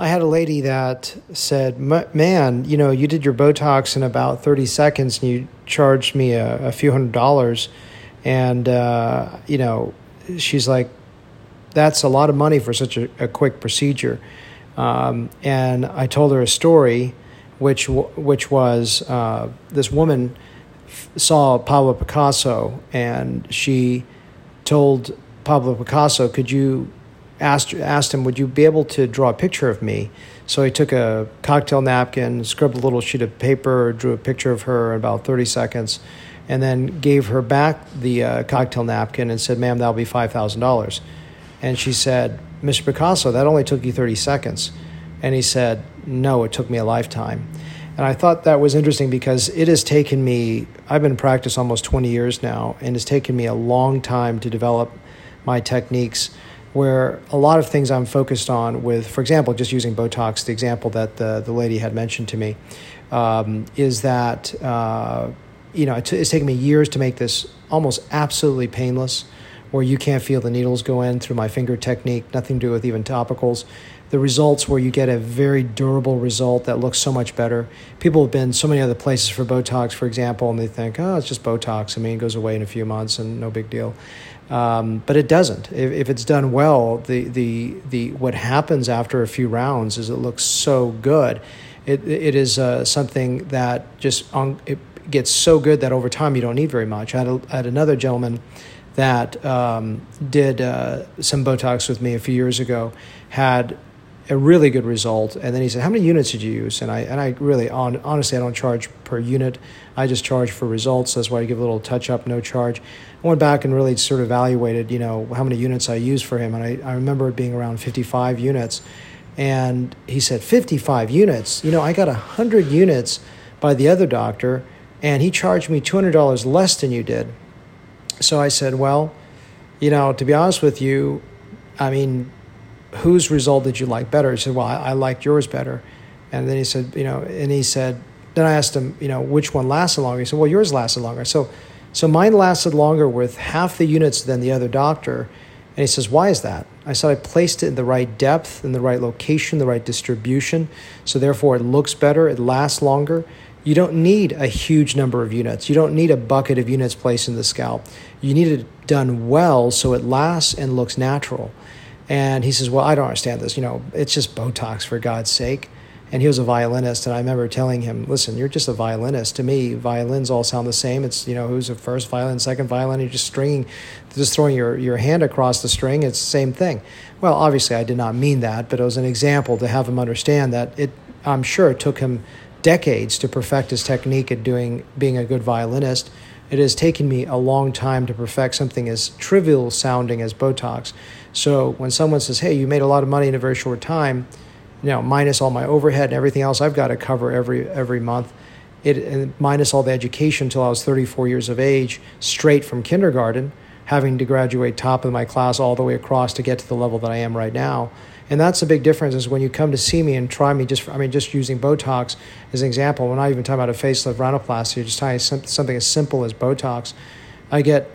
I had a lady that said, "Man, you know, you did your Botox in about thirty seconds, and you charged me a, a few hundred dollars." And uh, you know, she's like, "That's a lot of money for such a, a quick procedure." Um, and I told her a story, which which was uh, this woman f- saw Pablo Picasso, and she told Pablo Picasso, "Could you asked asked him, "Would you be able to draw a picture of me?" So he took a cocktail napkin, scribbled a little sheet of paper, drew a picture of her in about thirty seconds, and then gave her back the uh, cocktail napkin and said, "Ma'am, that'll be five thousand dollars." And she said, "Mr. Picasso, that only took you thirty seconds." And he said, "No, it took me a lifetime." And I thought that was interesting because it has taken me, I've been in practice almost 20 years now, and it's taken me a long time to develop my techniques where a lot of things I'm focused on with, for example, just using Botox, the example that the, the lady had mentioned to me, um, is that, uh, you know, it's, it's taken me years to make this almost absolutely painless, where you can't feel the needles go in through my finger technique, nothing to do with even topicals. The results where you get a very durable result that looks so much better. People have been so many other places for Botox, for example, and they think, oh, it's just Botox. I mean, it goes away in a few months and no big deal. Um, but it doesn't. If, if, it's done well, the, the, the, what happens after a few rounds is it looks so good. It, it is uh, something that just on, it gets so good that over time you don't need very much. I had, a, I had another gentleman that um, did uh, some Botox with me a few years ago, had a really good result. And then he said, "How many units did you use?" And I and I really on, honestly I don't charge per unit. I just charge for results. That's why I give a little touch up, no charge. I went back and really sort of evaluated, you know, how many units I used for him, and I, I remember it being around 55 units. And he said, 55 units? You know, I got 100 units by the other doctor, and he charged me $200 less than you did. So I said, well, you know, to be honest with you, I mean, whose result did you like better? He said, well, I, I liked yours better. And then he said, you know, and he said, then I asked him, you know, which one lasted longer? He said, well, yours lasted longer. So, so mine lasted longer with half the units than the other doctor. And he says, why is that? I said, I placed it in the right depth, in the right location, the right distribution. So therefore, it looks better, it lasts longer. You don't need a huge number of units. You don't need a bucket of units placed in the scalp. You need it done well so it lasts and looks natural. And he says, Well, I don't understand this. You know, it's just Botox for God's sake. And he was a violinist, and I remember telling him, "Listen, you're just a violinist. To me, violins all sound the same. It's you know who's the first violin, second violin. You're just stringing, just throwing your your hand across the string. It's the same thing." Well, obviously, I did not mean that, but it was an example to have him understand that it. I'm sure it took him decades to perfect his technique at doing being a good violinist it has taken me a long time to perfect something as trivial sounding as Botox. So when someone says, "Hey, you made a lot of money in a very short time," you know, minus all my overhead and everything else I've got to cover every every month, it minus all the education until I was 34 years of age, straight from kindergarten, having to graduate top of my class all the way across to get to the level that I am right now. And that's a big difference is when you come to see me and try me just, I mean, just using Botox as an example, we're not even talking about a facelift rhinoplasty, just talking something as simple as Botox, I get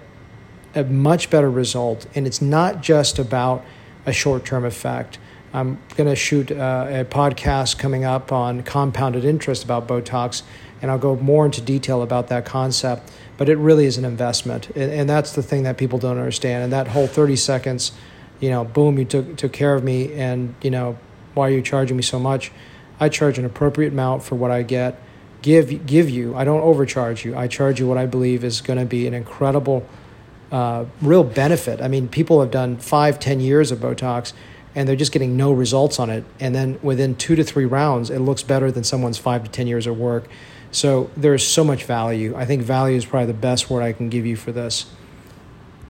a much better result. And it's not just about a short term effect. I'm going to shoot uh, a podcast coming up on compounded interest about Botox, and I'll go more into detail about that concept. But it really is an investment, and, and that's the thing that people don't understand. And that whole 30 seconds you know, boom, you took took care of me, and you know, why are you charging me so much? I charge an appropriate amount for what I get. Give give you. I don't overcharge you. I charge you what I believe is going to be an incredible, uh, real benefit. I mean, people have done five, ten years of Botox, and they're just getting no results on it. And then within two to three rounds, it looks better than someone's five to ten years of work. So there's so much value. I think value is probably the best word I can give you for this.